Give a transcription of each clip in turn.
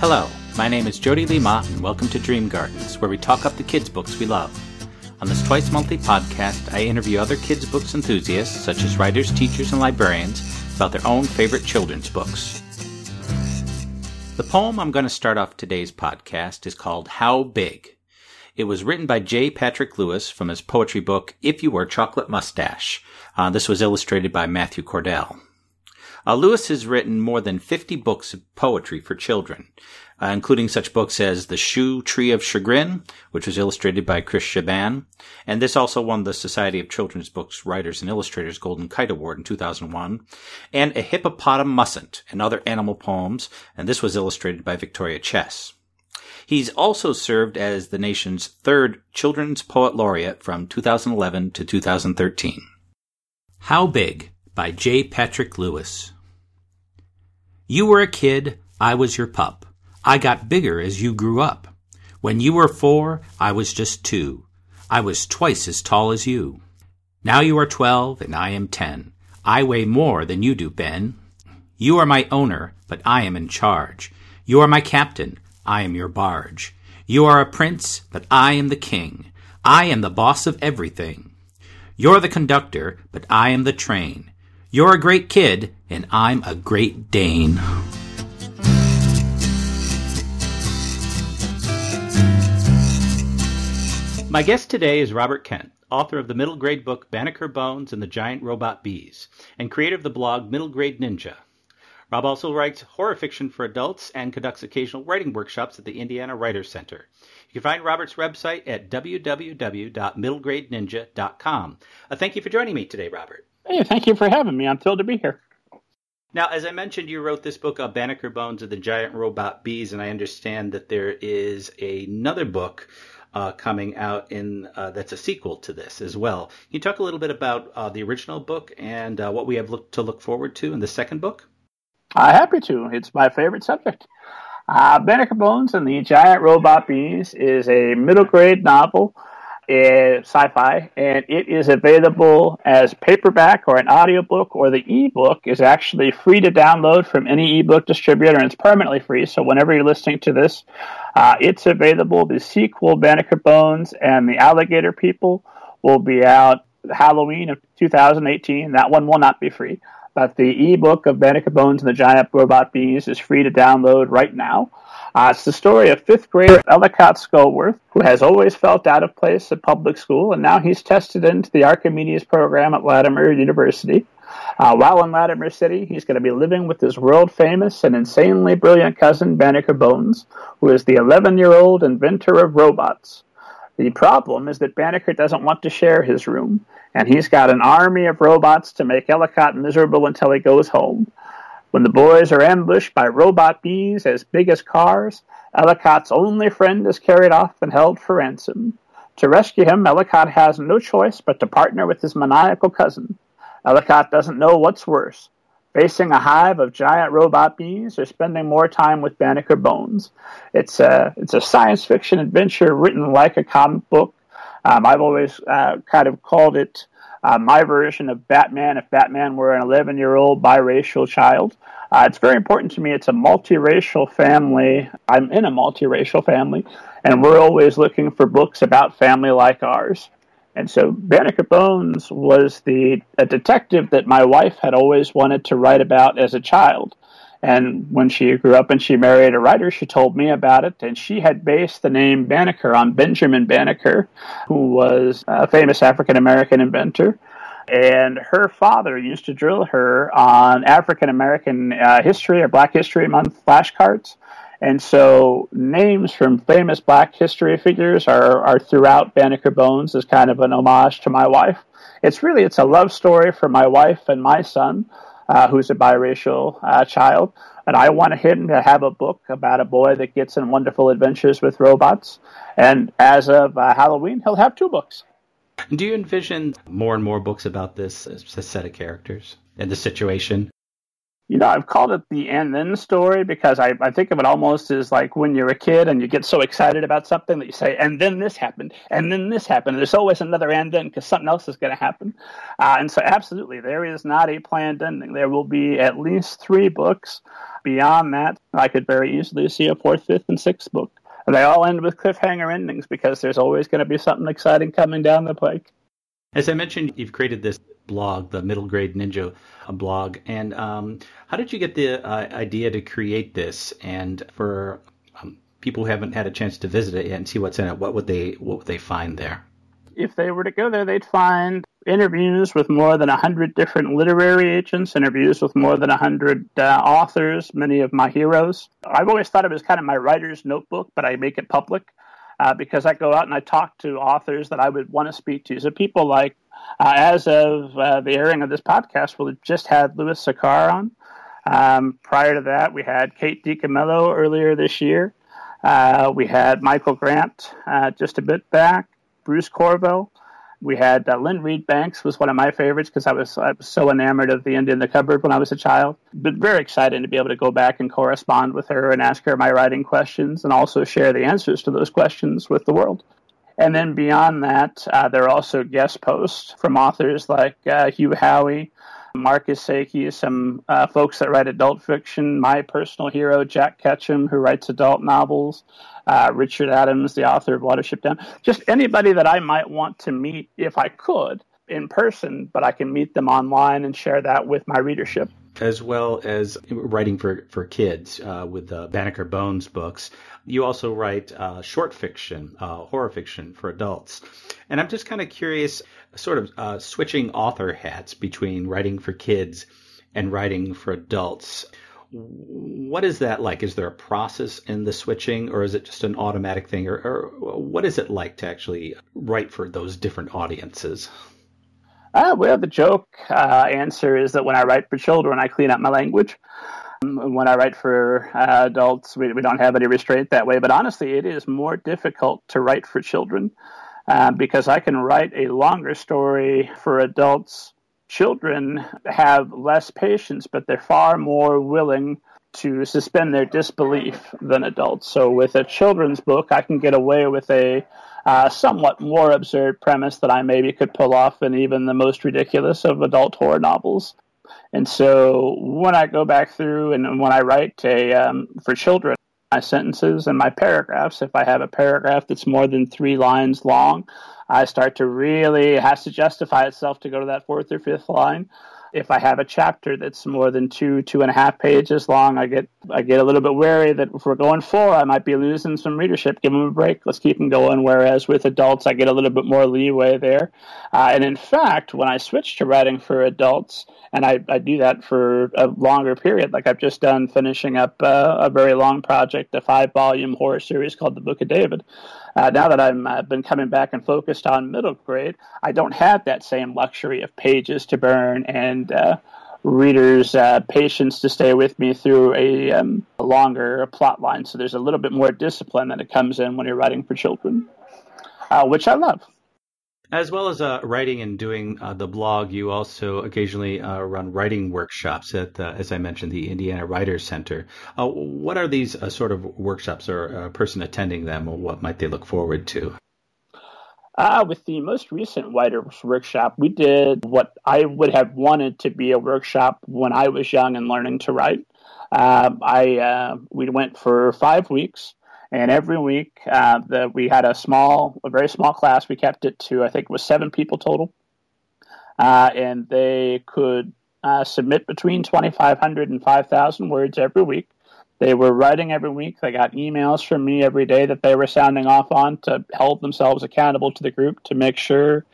Hello, my name is Jody Lee Mott, and welcome to Dream Gardens, where we talk up the kids' books we love. On this twice monthly podcast, I interview other kids' books enthusiasts, such as writers, teachers, and librarians, about their own favorite children's books. The poem I'm going to start off today's podcast is called How Big. It was written by J. Patrick Lewis from his poetry book If You Were Chocolate Mustache. Uh, this was illustrated by Matthew Cordell. Uh, Lewis has written more than 50 books of poetry for children, uh, including such books as The Shoe Tree of Chagrin, which was illustrated by Chris Sheban, and this also won the Society of Children's Books Writers and Illustrators Golden Kite Award in 2001, and A Hippopotamusn't and other animal poems, and this was illustrated by Victoria Chess. He's also served as the nation's third Children's Poet Laureate from 2011 to 2013. How Big by J. Patrick Lewis. You were a kid, I was your pup. I got bigger as you grew up. When you were four, I was just two. I was twice as tall as you. Now you are twelve, and I am ten. I weigh more than you do, Ben. You are my owner, but I am in charge. You are my captain, I am your barge. You are a prince, but I am the king. I am the boss of everything. You're the conductor, but I am the train. You're a great kid, and I'm a great Dane. My guest today is Robert Kent, author of the middle grade book Banneker Bones and the Giant Robot Bees, and creator of the blog Middle Grade Ninja. Rob also writes horror fiction for adults and conducts occasional writing workshops at the Indiana Writers Center. You can find Robert's website at www.middlegradeninja.com. Uh, thank you for joining me today, Robert. Hey, thank you for having me. I'm thrilled to be here. Now, as I mentioned, you wrote this book, uh, Banneker Bones of the Giant Robot Bees, and I understand that there is another book uh, coming out in uh, that's a sequel to this as well. Can you talk a little bit about uh, the original book and uh, what we have look, to look forward to in the second book? Uh, happy to. It's my favorite subject. Uh, Banneker Bones and the Giant Robot Bees is a middle grade novel, uh, sci-fi, and it is available as paperback or an audiobook, or the ebook is actually free to download from any ebook distributor, and it's permanently free. So whenever you're listening to this, uh, it's available. The sequel, Banneker Bones and the Alligator People, will be out Halloween of 2018. That one will not be free. But the ebook of Banneker Bones and the Giant Robot Bees is free to download right now. Uh, it's the story of fifth grader Ellicott Scullworth, who has always felt out of place at public school, and now he's tested into the Archimedes program at Latimer University. Uh, while in Latimer City, he's going to be living with his world famous and insanely brilliant cousin, Banneker Bones, who is the 11 year old inventor of robots. The problem is that Banneker doesn't want to share his room, and he's got an army of robots to make Ellicott miserable until he goes home. When the boys are ambushed by robot bees as big as cars, Ellicott's only friend is carried off and held for ransom. To rescue him, Ellicott has no choice but to partner with his maniacal cousin. Ellicott doesn't know what's worse facing a hive of giant robot bees or spending more time with Banneker Bones. It's a, it's a science fiction adventure written like a comic book. Um, I've always uh, kind of called it uh, my version of Batman if Batman were an 11 year old biracial child. Uh, it's very important to me. It's a multiracial family. I'm in a multiracial family, and we're always looking for books about family like ours. And so Banneker Bones was the a detective that my wife had always wanted to write about as a child. And when she grew up and she married a writer, she told me about it. And she had based the name Banneker on Benjamin Banneker, who was a famous African American inventor. And her father used to drill her on African American uh, history or Black History Month flashcards. And so names from famous black history figures are, are throughout Banneker Bones as kind of an homage to my wife. It's really, it's a love story for my wife and my son, uh, who's a biracial uh, child. And I wanted him to have a book about a boy that gets in wonderful adventures with robots. And as of uh, Halloween, he'll have two books. Do you envision more and more books about this set of characters and the situation? You know, I've called it the and then story because I, I think of it almost as like when you're a kid and you get so excited about something that you say, and then this happened, and then this happened. And there's always another and then because something else is going to happen. Uh, and so, absolutely, there is not a planned ending. There will be at least three books. Beyond that, I could very easily see a fourth, fifth, and sixth book. And they all end with cliffhanger endings because there's always going to be something exciting coming down the pike. As I mentioned, you've created this blog, the Middle Grade Ninja blog. And um, how did you get the uh, idea to create this? And for um, people who haven't had a chance to visit it yet and see what's in it, what would they what would they find there? If they were to go there, they'd find interviews with more than 100 different literary agents, interviews with more than 100 uh, authors, many of my heroes. I've always thought it as kind of my writer's notebook, but I make it public uh, because I go out and I talk to authors that I would want to speak to. So people like, uh, as of uh, the airing of this podcast, we'll just had Louis Sachar on. Um, prior to that, we had Kate DiCamillo earlier this year. Uh, we had Michael Grant uh, just a bit back, Bruce Coville. We had uh, Lynne Reid Banks was one of my favorites because I was I was so enamored of the Indian in the cupboard when I was a child. But very excited to be able to go back and correspond with her and ask her my writing questions and also share the answers to those questions with the world. And then beyond that, uh, there are also guest posts from authors like uh, Hugh Howey, Marcus Sakey, some uh, folks that write adult fiction, my personal hero, Jack Ketchum, who writes adult novels, uh, Richard Adams, the author of Watership Down. Just anybody that I might want to meet if I could in person, but I can meet them online and share that with my readership. As well as writing for, for kids uh, with the Banneker Bones books. You also write uh, short fiction, uh, horror fiction for adults. And I'm just kind of curious, sort of uh, switching author hats between writing for kids and writing for adults. What is that like? Is there a process in the switching, or is it just an automatic thing, or, or what is it like to actually write for those different audiences? Uh, well, the joke uh, answer is that when I write for children, I clean up my language. Um, when I write for uh, adults, we, we don't have any restraint that way. But honestly, it is more difficult to write for children uh, because I can write a longer story for adults children have less patience, but they're far more willing to suspend their disbelief than adults. So with a children's book, I can get away with a uh, somewhat more absurd premise that I maybe could pull off in even the most ridiculous of adult horror novels. And so when I go back through and when I write a um, for children, my sentences and my paragraphs, if I have a paragraph that's more than three lines long, I start to really it has to justify itself to go to that fourth or fifth line. If I have a chapter that's more than two, two and a half pages long, I get I get a little bit wary that if we're going four, I might be losing some readership. Give them a break. Let's keep them going. Whereas with adults, I get a little bit more leeway there. Uh, and in fact, when I switch to writing for adults, and I, I do that for a longer period, like I've just done finishing up uh, a very long project, a five volume horror series called The Book of David. Uh, now that I've uh, been coming back and focused on middle grade, I don't have that same luxury of pages to burn and uh, readers' uh, patience to stay with me through a, um, longer plot line. So there's a little bit more discipline that it comes in when you're writing for children, uh, which I love. As well as uh, writing and doing uh, the blog, you also occasionally uh, run writing workshops at, as I mentioned, the Indiana Writers Center. Uh, what are these uh, sort of workshops, or a person attending them, or what might they look forward to? Uh, with the most recent writers workshop, we did what I would have wanted to be a workshop when I was young and learning to write. I we went for five weeks. And every week, uh, the, we had a small, a very small class. We kept it to, I think it was seven people total. Uh, and they could uh, submit between 2,500 and 5,000 words every week. They were writing every week. They got emails from me every day that they were sounding off on to hold themselves accountable to the group to make sure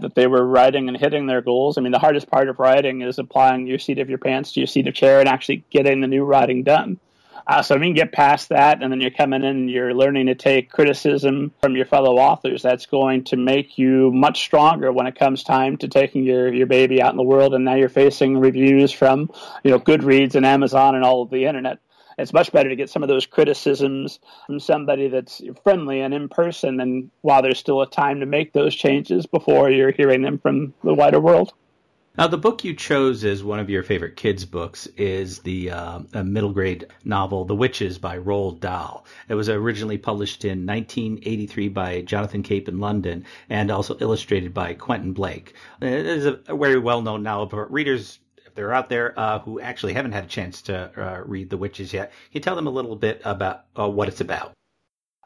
that they were writing and hitting their goals. I mean, the hardest part of writing is applying your seat of your pants to your seat of chair and actually getting the new writing done. Uh, so if you can get past that, and then you're coming in, you're learning to take criticism from your fellow authors. That's going to make you much stronger when it comes time to taking your your baby out in the world. And now you're facing reviews from you know Goodreads and Amazon and all of the internet. It's much better to get some of those criticisms from somebody that's friendly and in person, and while there's still a time to make those changes before you're hearing them from the wider world. Now, the book you chose as one of your favorite kids' books is the uh, middle grade novel *The Witches* by Roald Dahl. It was originally published in 1983 by Jonathan Cape in London, and also illustrated by Quentin Blake. It is a very well-known novel, but readers if they're out there uh, who actually haven't had a chance to uh, read The Witches yet, can you tell them a little bit about uh, what it's about?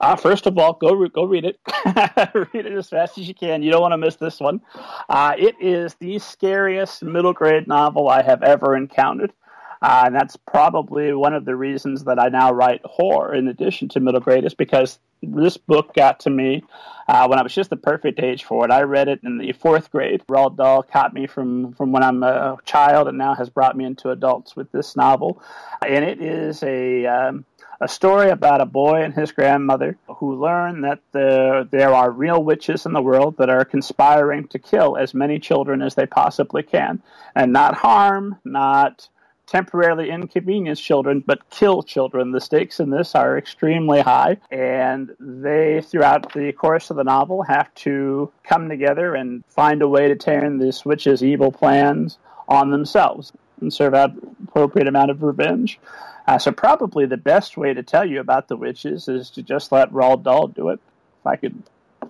Uh, first of all, go re- go read it. read it as fast as you can. You don't want to miss this one. Uh, it is the scariest middle grade novel I have ever encountered. Uh, and that's probably one of the reasons that I now write horror in addition to middle grade, is because this book got to me uh, when I was just the perfect age for it. I read it in the fourth grade. Roald Dahl caught me from, from when I'm a child and now has brought me into adults with this novel. And it is a. Um, a story about a boy and his grandmother who learn that the, there are real witches in the world that are conspiring to kill as many children as they possibly can and not harm, not temporarily inconvenience children, but kill children. The stakes in this are extremely high, and they, throughout the course of the novel, have to come together and find a way to turn this witch's evil plans on themselves and serve out appropriate amount of revenge. Uh, so probably the best way to tell you about the witches is to just let Roald Dahl do it. If I could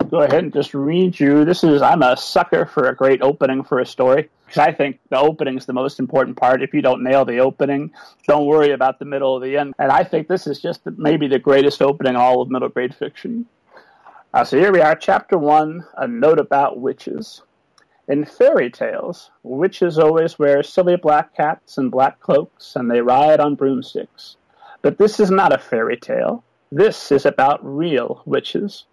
go ahead and just read you. This is I'm a sucker for a great opening for a story because I think the opening is the most important part. If you don't nail the opening, don't worry about the middle or the end. And I think this is just maybe the greatest opening all of middle grade fiction. Uh, so here we are, chapter one, a note about witches. In fairy tales, witches always wear silly black hats and black cloaks, and they ride on broomsticks. But this is not a fairy tale. This is about real witches.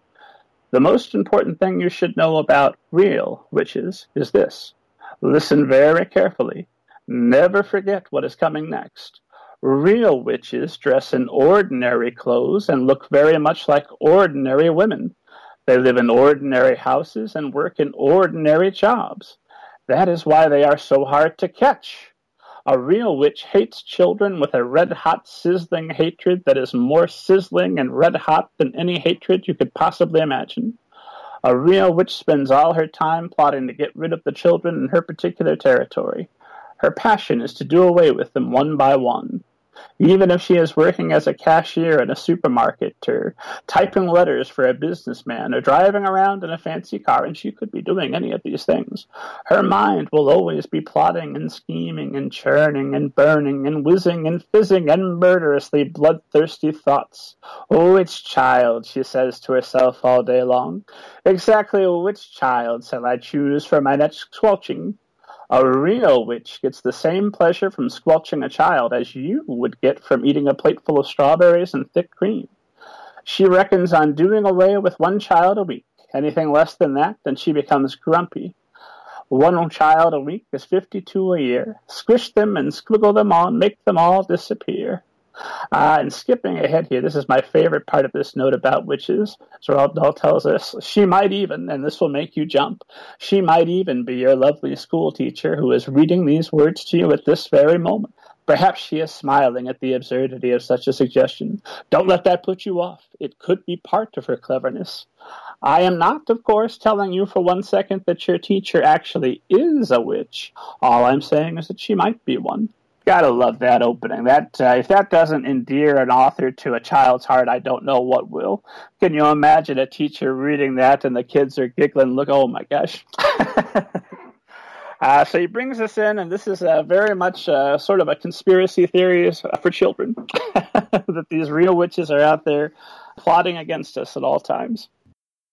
The most important thing you should know about real witches is this. Listen very carefully. Never forget what is coming next. Real witches dress in ordinary clothes and look very much like ordinary women. They live in ordinary houses and work in ordinary jobs. That is why they are so hard to catch. A real witch hates children with a red hot, sizzling hatred that is more sizzling and red hot than any hatred you could possibly imagine. A real witch spends all her time plotting to get rid of the children in her particular territory. Her passion is to do away with them one by one even if she is working as a cashier in a supermarket or typing letters for a businessman or driving around in a fancy car, and she could be doing any of these things. Her mind will always be plotting and scheming and churning and burning and whizzing and fizzing and murderously bloodthirsty thoughts. Oh, which child, she says to herself all day long. Exactly which child shall I choose for my next squelching? A real witch gets the same pleasure from squelching a child as you would get from eating a plateful of strawberries and thick cream. She reckons on doing away with one child a week. Anything less than that, then she becomes grumpy. One child a week is fifty-two a year. Squish them and squiggle them all make them all disappear. Uh, and skipping ahead here, this is my favorite part of this note about witches. Roald Dahl tells us she might even, and this will make you jump, she might even be your lovely school teacher who is reading these words to you at this very moment. Perhaps she is smiling at the absurdity of such a suggestion. Don't let that put you off. It could be part of her cleverness. I am not, of course, telling you for one second that your teacher actually is a witch. All I'm saying is that she might be one. Gotta love that opening. That uh, if that doesn't endear an author to a child's heart, I don't know what will. Can you imagine a teacher reading that and the kids are giggling? Look, oh my gosh. uh, so he brings us in, and this is uh, very much uh, sort of a conspiracy theory for children that these real witches are out there plotting against us at all times.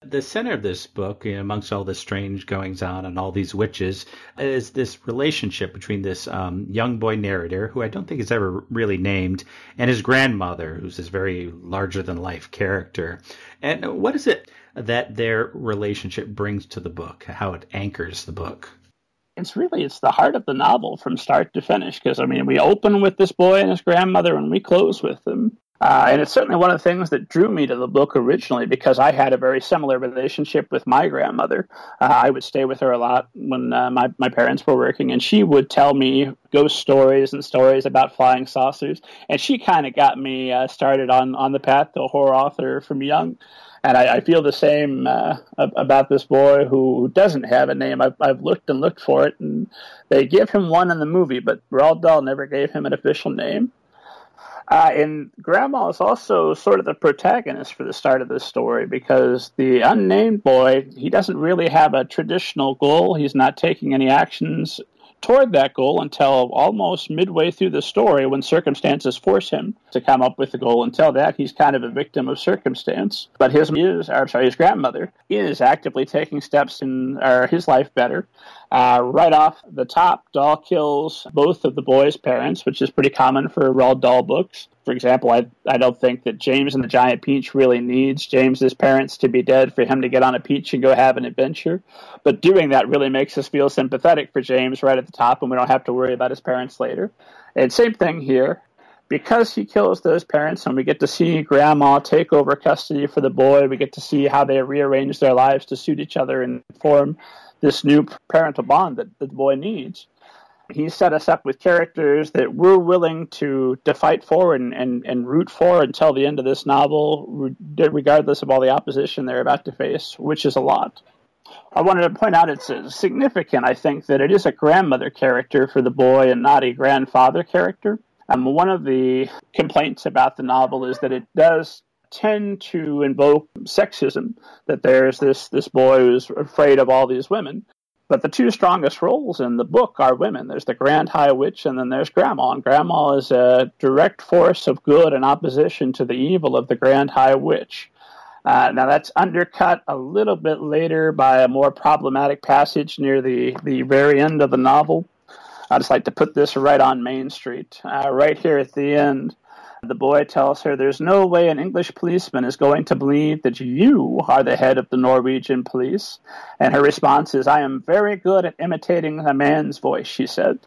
The center of this book, amongst all the strange goings on and all these witches, is this relationship between this um, young boy narrator, who I don't think is ever really named, and his grandmother, who's this very larger than life character. And what is it that their relationship brings to the book? How it anchors the book? It's really it's the heart of the novel from start to finish. Because I mean, we open with this boy and his grandmother, and we close with them. Uh, and it's certainly one of the things that drew me to the book originally because I had a very similar relationship with my grandmother. Uh, I would stay with her a lot when uh, my, my parents were working, and she would tell me ghost stories and stories about flying saucers. And she kind of got me uh, started on, on the path to horror author from young. And I, I feel the same uh, about this boy who doesn't have a name. I've, I've looked and looked for it, and they give him one in the movie, but Roald Dahl never gave him an official name. Uh, and Grandma is also sort of the protagonist for the start of this story because the unnamed boy, he doesn't really have a traditional goal. He's not taking any actions toward that goal until almost midway through the story when circumstances force him to come up with the goal. Until that, he's kind of a victim of circumstance. But his is, or sorry, his grandmother is actively taking steps in or his life better. Uh, right off the top, Dahl kills both of the boy's parents, which is pretty common for Roald Dahl books. For example, I, I don't think that James and the Giant Peach really needs James's parents to be dead for him to get on a peach and go have an adventure. But doing that really makes us feel sympathetic for James right at the top, and we don't have to worry about his parents later. And same thing here. Because he kills those parents, and we get to see Grandma take over custody for the boy, we get to see how they rearrange their lives to suit each other and form this new parental bond that the boy needs. He set us up with characters that we're willing to, to fight for and, and, and root for until the end of this novel, regardless of all the opposition they're about to face, which is a lot. I wanted to point out it's significant, I think, that it is a grandmother character for the boy and not a grandfather character. Um, one of the complaints about the novel is that it does tend to invoke sexism that there's this this boy who's afraid of all these women but the two strongest roles in the book are women there's the grand high witch and then there's grandma and grandma is a direct force of good in opposition to the evil of the grand high witch uh, now that's undercut a little bit later by a more problematic passage near the, the very end of the novel. I just like to put this right on Main Street, uh, right here at the end. The boy tells her there's no way an English policeman is going to believe that you are the head of the Norwegian police. And her response is, I am very good at imitating a man's voice, she said.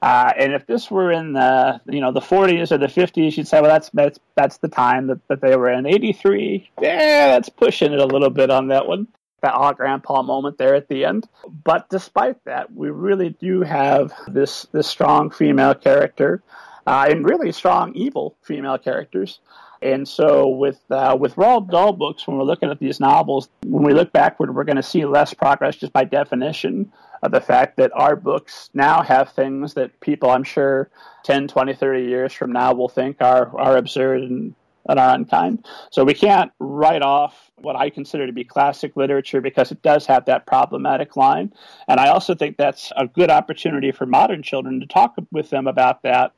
Uh, and if this were in the you know the 40s or the 50s, you'd say, well, that's that's, that's the time that, that they were in. 83, yeah, that's pushing it a little bit on that one. That all grandpa moment there at the end. But despite that, we really do have this this strong female character uh, and really strong evil female characters. And so, with uh, with Roald Dahl books, when we're looking at these novels, when we look backward, we're going to see less progress just by definition of the fact that our books now have things that people, I'm sure, 10, 20, 30 years from now will think are, are absurd and, and are unkind. So we can't write off what I consider to be classic literature because it does have that problematic line. And I also think that's a good opportunity for modern children to talk with them about that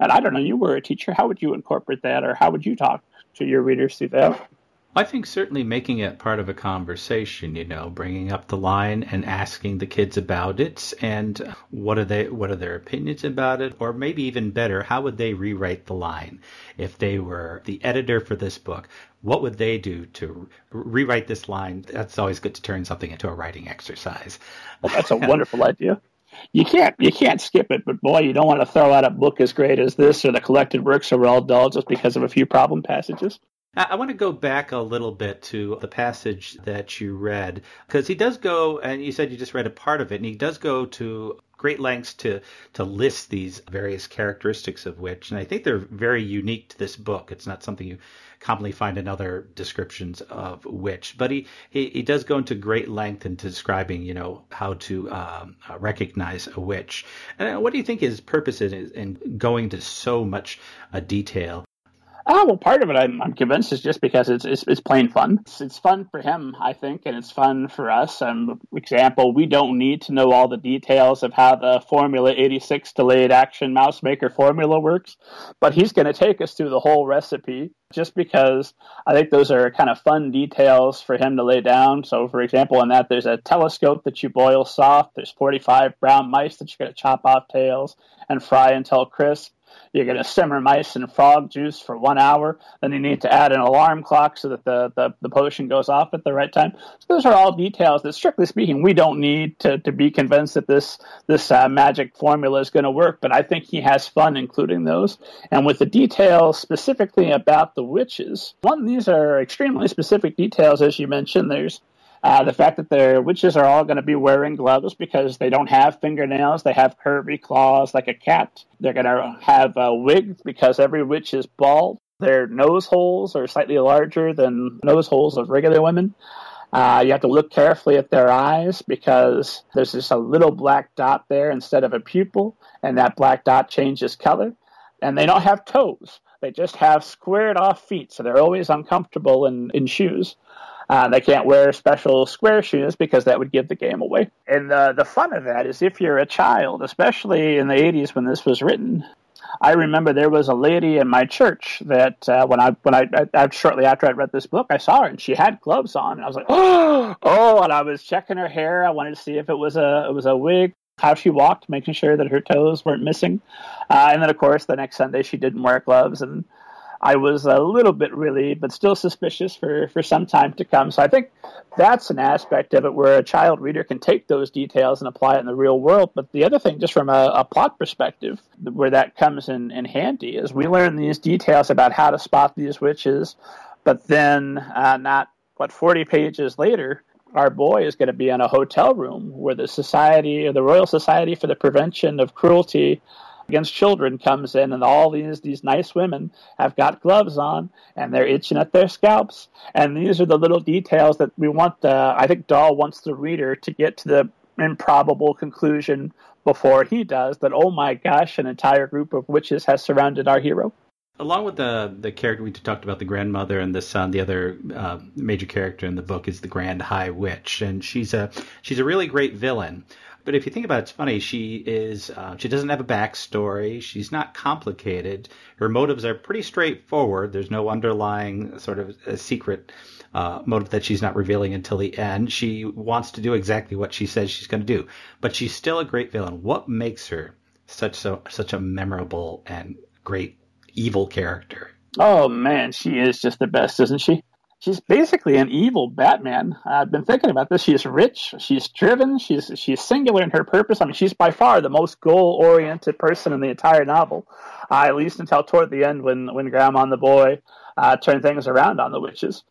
and I don't know, you were a teacher. How would you incorporate that, or how would you talk to your readers through that? I think certainly making it part of a conversation, you know, bringing up the line and asking the kids about it and what are they what are their opinions about it or maybe even better, how would they rewrite the line if they were the editor for this book? What would they do to rewrite this line? That's always good to turn something into a writing exercise. Well, that's a wonderful idea you can't you can't skip it. But boy, you don't want to throw out a book as great as this or the collected works of Roald Dahl just because of a few problem passages. I want to go back a little bit to the passage that you read because he does go, and you said you just read a part of it, and he does go to great lengths to to list these various characteristics of witch, and I think they're very unique to this book. It's not something you commonly find in other descriptions of witch. But he, he, he does go into great length into describing, you know, how to um, uh, recognize a witch. And what do you think his purpose is in going to so much uh, detail Oh well, part of it I'm, I'm convinced is just because it's, it's, it's plain fun. It's, it's, fun for him, I think, and it's fun for us. Um, example, we don't need to know all the details of how the Formula 86 delayed action mouse maker formula works, but he's going to take us through the whole recipe just because I think those are kind of fun details for him to lay down. So, for example, in that there's a telescope that you boil soft. There's 45 brown mice that you're going to chop off tails and fry until crisp you're going to simmer mice and frog juice for one hour. Then you need to add an alarm clock so that the, the, the potion goes off at the right time. So those are all details that, strictly speaking, we don't need to, to be convinced that this this uh, magic formula is going to work. But I think he has fun including those. And with the details specifically about the witches, one these are extremely specific details, as you mentioned. There's uh, the fact that their witches are all going to be wearing gloves because they don't have fingernails, they have curvy claws like a cat. They're going to have uh, wigs because every witch is bald. Their nose holes are slightly larger than nose holes of regular women. Uh, you have to look carefully at their eyes because there's just a little black dot there instead of a pupil, and that black dot changes color. And they don't have toes. They just have squared off feet, so they're always uncomfortable in, in shoes. Uh, they can't wear special square shoes because that would give the game away. And the, the fun of that is if you're a child, especially in the 80s when this was written, I remember there was a lady in my church that uh, when I when I, I, I, shortly after I read this book, I saw her and she had gloves on, and I was like, oh, oh, and I was checking her hair. I wanted to see if it was a it was a wig, how she walked, making sure that her toes weren't missing, uh, and then of course the next Sunday she didn't wear gloves, and I was a little bit really, but still suspicious for, for some time to come. So I think that's an aspect of it where a child reader can take those details and apply it in the real world. But the other thing, just from a, a plot perspective, where that comes in, in handy is we learn these details about how to spot these witches, but then uh, not, what, 40 pages later, our boy is going to be in a hotel room where the society the Royal Society for the Prevention of Cruelty against children comes in, and all these these nice women have got gloves on, and they're itching at their scalps. And these are the little details that we want. The, I think Dahl wants the reader to get to the improbable conclusion before he does that. Oh my gosh, an entire group of witches has surrounded our hero along with the the character we talked about, the grandmother and the son, the other uh, major character in the book is the Grand High Witch, and she's a she's a really great villain. But if you think about it, it's funny. She is uh, she doesn't have a backstory. She's not complicated. Her motives are pretty straightforward. There's no underlying sort of secret uh, motive that she's not revealing until the end. She wants to do exactly what she says she's going to do, but she's still a great villain. What makes her such so such a memorable and great evil character? Oh man, she is just the best, isn't she? she's basically an evil Batman. I've been thinking about this. She's rich, she's driven, she's she's singular in her purpose. I mean, she's by far the most goal-oriented person in the entire novel, uh, at least until toward the end when when Grandma and the boy uh, turn things around on the witches.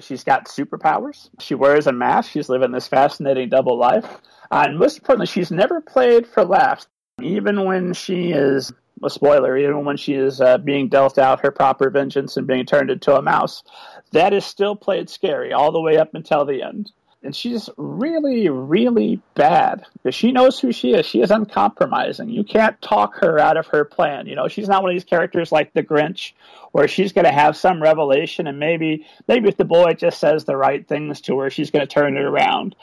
She's got superpowers. She wears a mask. She's living this fascinating double life. Uh, and most importantly, she's never played for laughs. Even when she is a spoiler, even when she is uh, being dealt out her proper vengeance and being turned into a mouse, that is still played scary all the way up until the end. And she's really, really bad because she knows who she is. She is uncompromising. You can't talk her out of her plan. You know, she's not one of these characters like the Grinch, where she's going to have some revelation, and maybe, maybe if the boy just says the right things to her, she's going to turn it around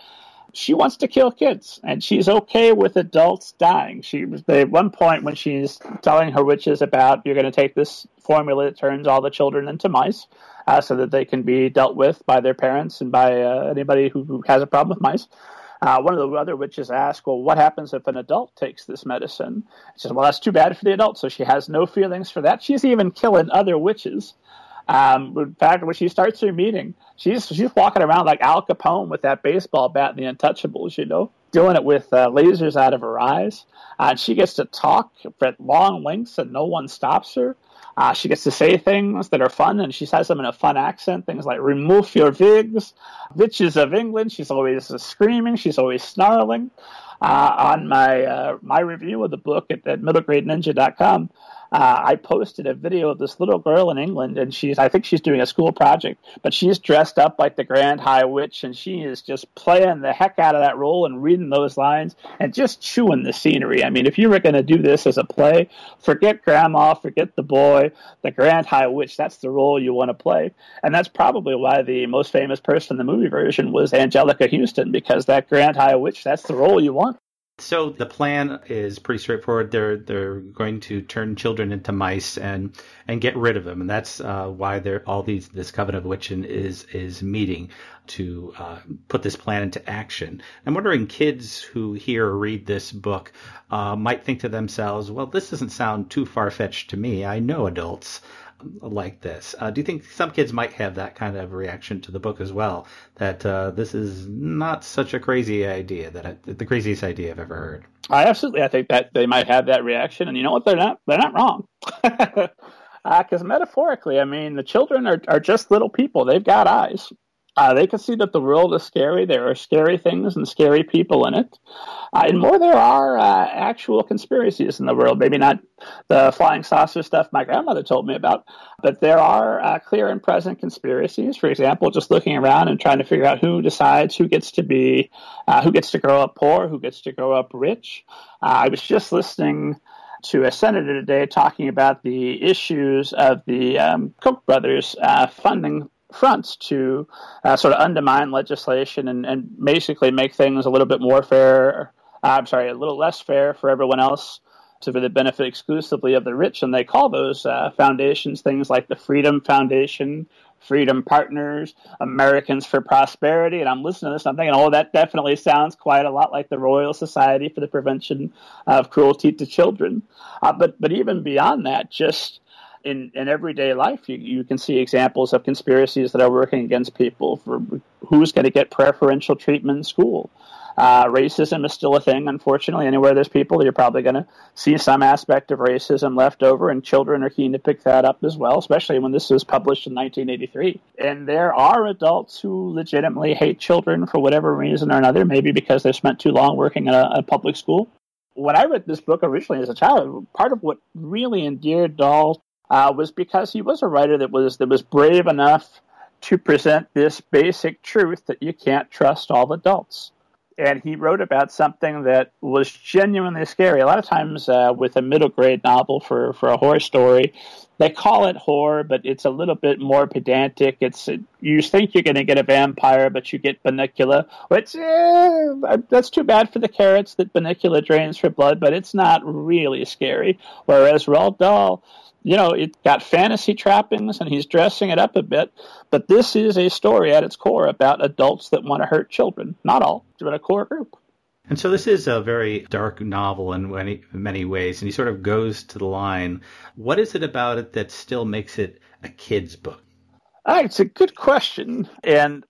she wants to kill kids and she's okay with adults dying. She at one point when she's telling her witches about you're going to take this formula that turns all the children into mice uh, so that they can be dealt with by their parents and by uh, anybody who, who, has a problem with mice. Uh, one of the other witches asks, Well, what happens if an adult takes this medicine? She says, Well, that's too bad for the adult. So she has no feelings for that. She's even killing other witches um, in fact, when she starts her meeting, she's she's walking around like Al Capone with that baseball bat and the Untouchables, you know, doing it with uh, lasers out of her eyes. Uh, and she gets to talk at long lengths, and no one stops her. Uh, she gets to say things that are fun, and she says them in a fun accent. Things like "remove your wigs," "witches of England." She's always screaming. She's always snarling. Uh, on my uh, my review of the book at, at middlegradeninja.com, uh, I posted a video of this little girl in England, and she's I think she's doing a school project, but she's dressed up like the Grand High Witch, and she is just playing the heck out of that role and reading those lines and just chewing the scenery. I mean, if you were going to do this as a play, forget Grandma, forget the boy, the Grand High Witch. That's the role you want to play, and that's probably why the most famous person in the movie version was Anjelica Huston because that Grand High Witch, that's the role you want. So the plan is pretty straightforward. They're they're going to turn children into mice and and get rid of them, and that's uh, why they're all these this covenant of witching is is meeting to uh, put this plan into action. I'm wondering, kids who hear or read this book uh, might think to themselves, "Well, this doesn't sound too far fetched to me. I know adults." Like this. Uh, do you think some kids might have that kind of reaction to the book as well? That uh, this is not such a crazy idea, that I, the craziest idea I've ever heard. I absolutely, I think that they might have that reaction, and you know what? They're not. They're not wrong. Because uh, metaphorically, I mean, the children are, are just little people. They've got eyes. Uh, they can see that the world is scary. There are scary things and scary people in it. Uh, and more, there are uh, actual conspiracies in the world. Maybe not the flying saucer stuff my grandmother told me about, but there are uh, clear and present conspiracies. For example, just looking around and trying to figure out who decides who gets to be, uh, who gets to grow up poor, who gets to grow up rich. Uh, I was just listening to a senator today talking about the issues of the um, Koch brothers uh, funding fronts to uh, sort of undermine legislation and, and basically make things a little bit more fair. Uh, I'm sorry, a little less fair for everyone else to the benefit exclusively of the rich. And they call those uh, foundations things like the Freedom Foundation, Freedom Partners, Americans for Prosperity. And I'm listening to this, and I'm thinking, oh, that definitely sounds quite a lot like the Royal Society for the Prevention of Cruelty to Children. Uh, but but even beyond that, just in, in everyday life, you, you can see examples of conspiracies that are working against people for who's going to get preferential treatment in school. Uh, racism is still a thing, unfortunately. Anywhere there's people, you're probably going to see some aspect of racism left over, and children are keen to pick that up as well, especially when this was published in 1983. And there are adults who legitimately hate children for whatever reason or another, maybe because they spent too long working in a, a public school. When I read this book originally as a child, part of what really endeared Dahl uh, was because he was a writer that was that was brave enough to present this basic truth that you can't trust all adults. And he wrote about something that was genuinely scary. A lot of times, uh, with a middle grade novel for, for a horror story, they call it horror, but it's a little bit more pedantic. It's you think you're going to get a vampire, but you get Bunnicula, which eh, that's too bad for the carrots that Bunnicula drains for blood, but it's not really scary. Whereas Roald Dahl you know, it got fantasy trappings and he's dressing it up a bit. But this is a story at its core about adults that want to hurt children. Not all, but a core group. And so this is a very dark novel in many, many ways, and he sort of goes to the line. What is it about it that still makes it a kid's book? Uh, it's a good question, and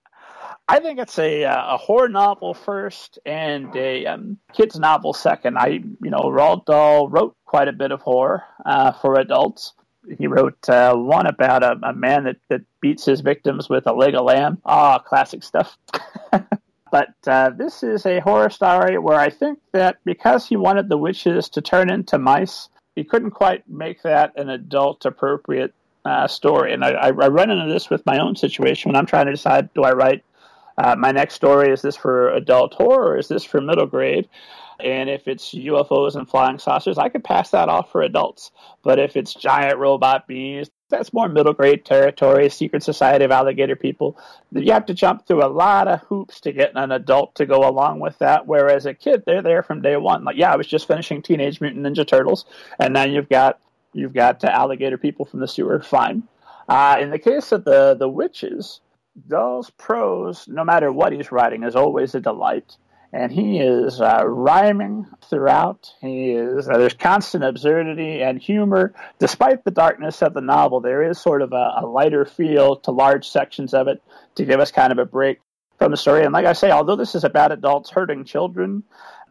I think it's a, uh, a horror novel first and a um, kids novel second. I, you know, Roald Dahl wrote quite a bit of horror uh, for adults. He wrote uh, one about a, a, man that, that beats his victims with a leg of lamb. Ah, classic stuff. but uh, this is a horror story where I think that because he wanted the witches to turn into mice, he couldn't quite make that an adult appropriate uh, story. And I, I, run into this with my own situation when I'm trying to decide do I write uh, my next story is this for adult horror or is this for middle grade? And if it's UFOs and flying saucers, I could pass that off for adults. But if it's giant robot bees, that's more middle grade territory, secret society of alligator people. You have to jump through a lot of hoops to get an adult to go along with that. Whereas a kid, they're there from day one. Like, yeah, I was just finishing Teenage Mutant Ninja Turtles, and now you've got you've got alligator people from the sewer. Fine. Uh, in the case of the the witches, Dahl's prose, no matter what he's writing, is always a delight. And he is uh, rhyming throughout. He is uh, there's constant absurdity and humor, despite the darkness of the novel. There is sort of a, a lighter feel to large sections of it to give us kind of a break from the story. And like I say, although this is about adults hurting children,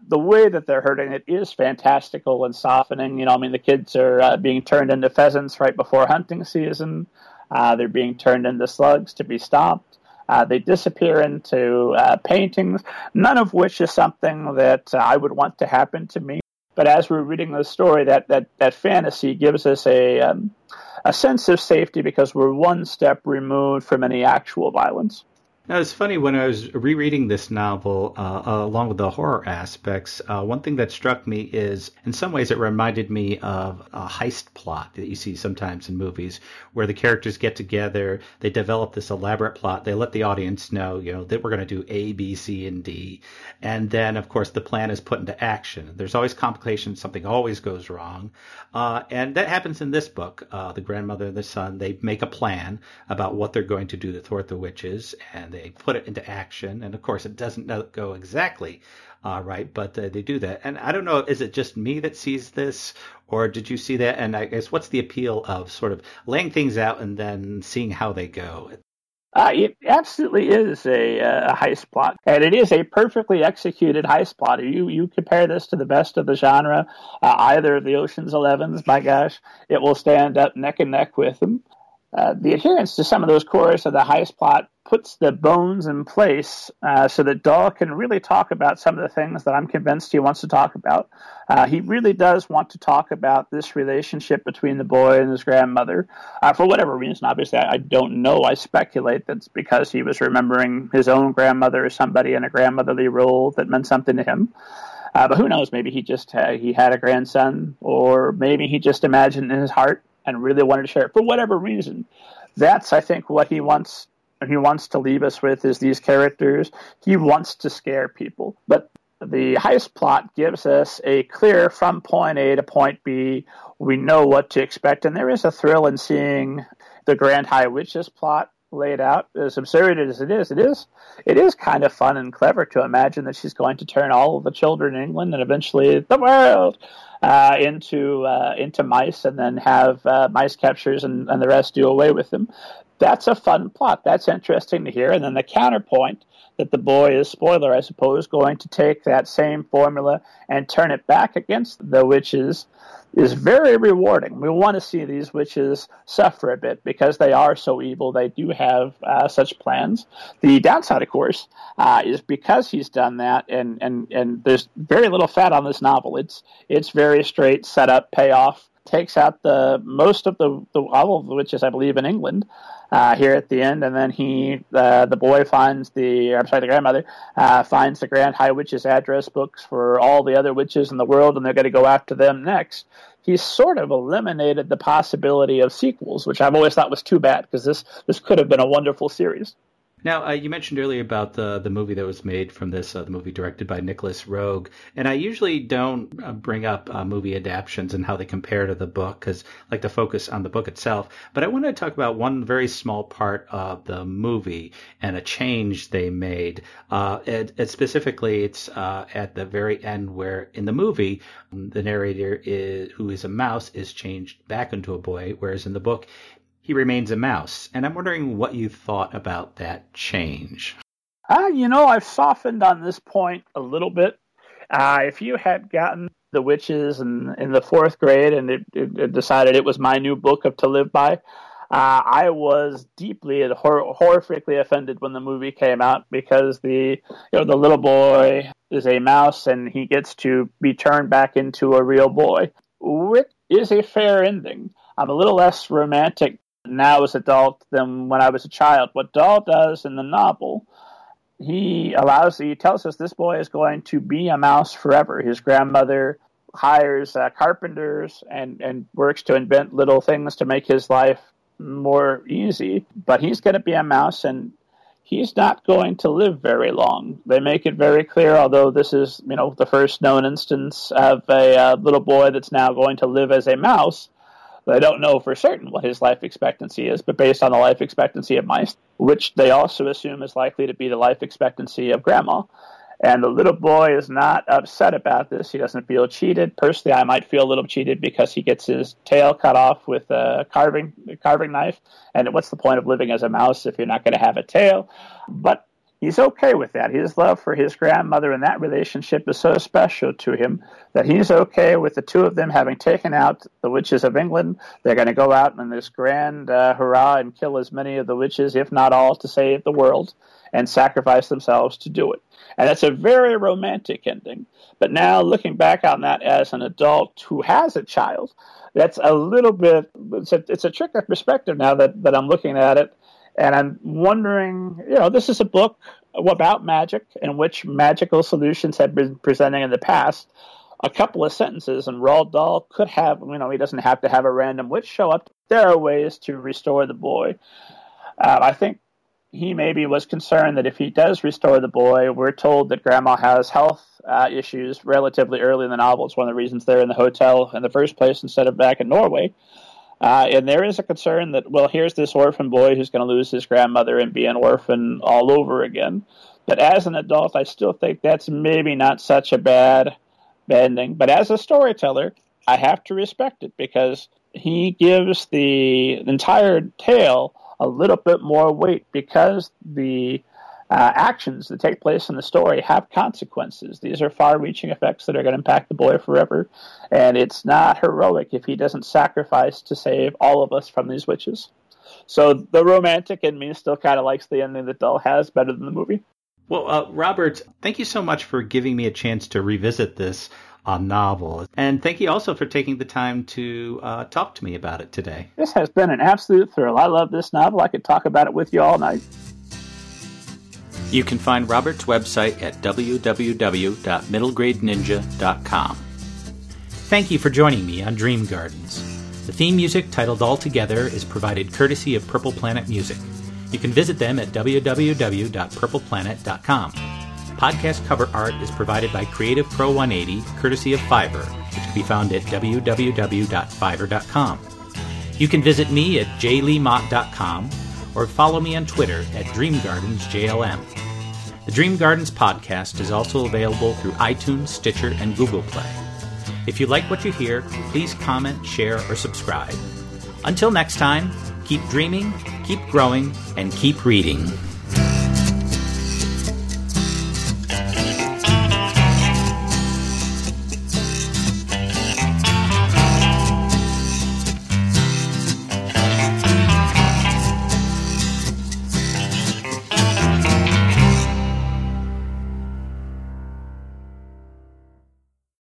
the way that they're hurting it is fantastical and softening. You know, I mean, the kids are uh, being turned into pheasants right before hunting season. Uh, they're being turned into slugs to be stomped. Uh, they disappear into uh, paintings, none of which is something that uh, I would want to happen to me. But as we're reading the story, that, that, that fantasy gives us a, um, a sense of safety because we're one step removed from any actual violence. Now, it's funny when I was rereading this novel, uh, uh, along with the horror aspects, uh, one thing that struck me is, in some ways, it reminded me of a heist plot that you see sometimes in movies, where the characters get together, they develop this elaborate plot, they let the audience know, you know, that we're going to do A, B, C, and D, and then, of course, the plan is put into action. There's always complications; something always goes wrong, uh, and that happens in this book. Uh, the grandmother and the son they make a plan about what they're going to do to thwart the witches, and they they put it into action. And of course, it doesn't go exactly uh, right, but uh, they do that. And I don't know, is it just me that sees this, or did you see that? And I guess what's the appeal of sort of laying things out and then seeing how they go? Uh, it absolutely is a, uh, a, heist plot, and it is a perfectly executed heist plot. You you compare this to the best of the genre, uh, either of the Ocean's Elevens, my gosh, it will stand up neck and neck with them. Uh, the adherence to some of those cores of the heist plot puts the bones in place uh, so that Dahl can really talk about some of the things that I'm convinced he wants to talk about. Uh, he really does want to talk about this relationship between the boy and his grandmother. Uh, for whatever reason, obviously, I, I, don't know. I speculate that's because he was remembering his own grandmother or somebody in a grandmotherly role that meant something to him. Uh, but who knows? Maybe he just he had a grandson, or maybe he just imagined in his heart and really wanted to share it for whatever reason. That's, I think, what he wants. He wants to leave us with is these characters. He wants to scare people, but the heist plot gives us a clear from point A to point B. We know what to expect, and there is a thrill in seeing the Grand High Witches plot laid out. As absurd as it is, it is it is kind of fun and clever to imagine that she's going to turn all of the children in England and eventually the world uh, into uh, into mice, and then have uh, mice captures and, and the rest do away with them. That's a fun plot. That's interesting to hear. And then the counterpoint that the boy is spoiler, I suppose, going to take that same formula and turn it back against the witches is very rewarding. We want to see these witches suffer a bit because they are so evil. They do have uh, such plans. The downside, of course, uh, is because he's done that, and, and, and there's very little fat on this novel. It's it's very straight setup, payoff. Takes out the most of the, the all of the witches, I believe, in England. Uh, here at the end, and then he, uh, the boy finds the, I'm sorry, the grandmother uh, finds the Grand High Witch's address books for all the other witches in the world, and they're going to go after them next. He's sort of eliminated the possibility of sequels, which I've always thought was too bad because this this could have been a wonderful series. Now, uh, you mentioned earlier about the the movie that was made from this, uh, the movie directed by Nicolas Roeg, and I usually don't uh, bring up uh, movie adaptations and how they compare to the book because I like to focus on the book itself. But I want to talk about one very small part of the movie and a change they made. Uh, and, and, specifically, it's uh, at the very end where in the movie the narrator is who is a mouse is changed back into a boy, whereas in the book he remains a mouse. And I'm wondering what you thought about that change. Uh, you know, I've softened on this point a little bit. Uh, if you had gotten the witches in, in the fourth grade and it, it, it decided it was my new book of to live by, uh, I was deeply and hor- horrifically offended when the movie came out because the you know the little boy is a mouse and he gets to be turned back into a real boy, which is a fair ending. I'm a little less romantic now as adult than when I was a child. What Dahl does in the novel, he allows, he tells us this boy is going to be a mouse forever. His grandmother hires uh, carpenters and, and works to invent little things to make his life more easy, but he's going to be a mouse and he's not going to live very long. They make it very clear, although this is, you know, the first known instance of a uh, little boy that's now going to live as a mouse they don't know for certain what his life expectancy is, but based on the life expectancy of mice, which they also assume is likely to be the life expectancy of grandma. And the little boy is not upset about this. He doesn't feel cheated. Personally, I might feel a little cheated because he gets his tail cut off with a carving a carving knife. And what's the point of living as a mouse if you're not going to have a tail? But he's okay with that. His love for his grandmother and that relationship is so special to him that he's okay with the two of them having taken out the witches of England. They're going to go out in this grand uh, hurrah and kill as many of the witches, if not all, to save the world and sacrifice themselves to do it. And that's a very romantic ending. But now, looking back on that as an adult who has a child, that's a little bit, it's a, it's a trick of perspective now that, that I'm looking at it and I'm wondering, you know, this is a book about magic in which magical solutions have been presented in the past. A couple of sentences, and Roald Dahl could have, you know, he doesn't have to have a random witch show up. There are ways to restore the boy. Uh, I think he maybe was concerned that if he does restore the boy, we're told that Grandma has health uh, issues relatively early in the novel. It's one of the reasons they're in the hotel in the first place instead of back in Norway. Uh, and there is a concern that, well, here's this orphan boy who's going to lose his grandmother and be an orphan all over again. But as an adult, I still think that's maybe not such a bad ending. But as a storyteller, I have to respect it because he gives the entire tale a little bit more weight because the uh, actions that take place in the story have consequences. These are far reaching effects that are going to impact the boy forever. And it's not heroic if he doesn't sacrifice to save all of us from these witches. So the romantic in me still kind of likes the ending that Dahl has better than the movie. Well, uh, Robert, thank you so much for giving me a chance to revisit this uh, novel. And thank you also for taking the time to uh, talk to me about it today. This has been an absolute thrill. I love this novel. I could talk about it with you all night. You can find Robert's website at www.middlegradeninja.com. Thank you for joining me on Dream Gardens. The theme music titled All Together is provided courtesy of Purple Planet Music. You can visit them at www.purpleplanet.com. Podcast cover art is provided by Creative Pro 180, courtesy of Fiverr, which can be found at www.fiverr.com. You can visit me at jleemott.com or follow me on Twitter at DreamGardensJLM. The Dream Gardens podcast is also available through iTunes, Stitcher, and Google Play. If you like what you hear, please comment, share, or subscribe. Until next time, keep dreaming, keep growing, and keep reading.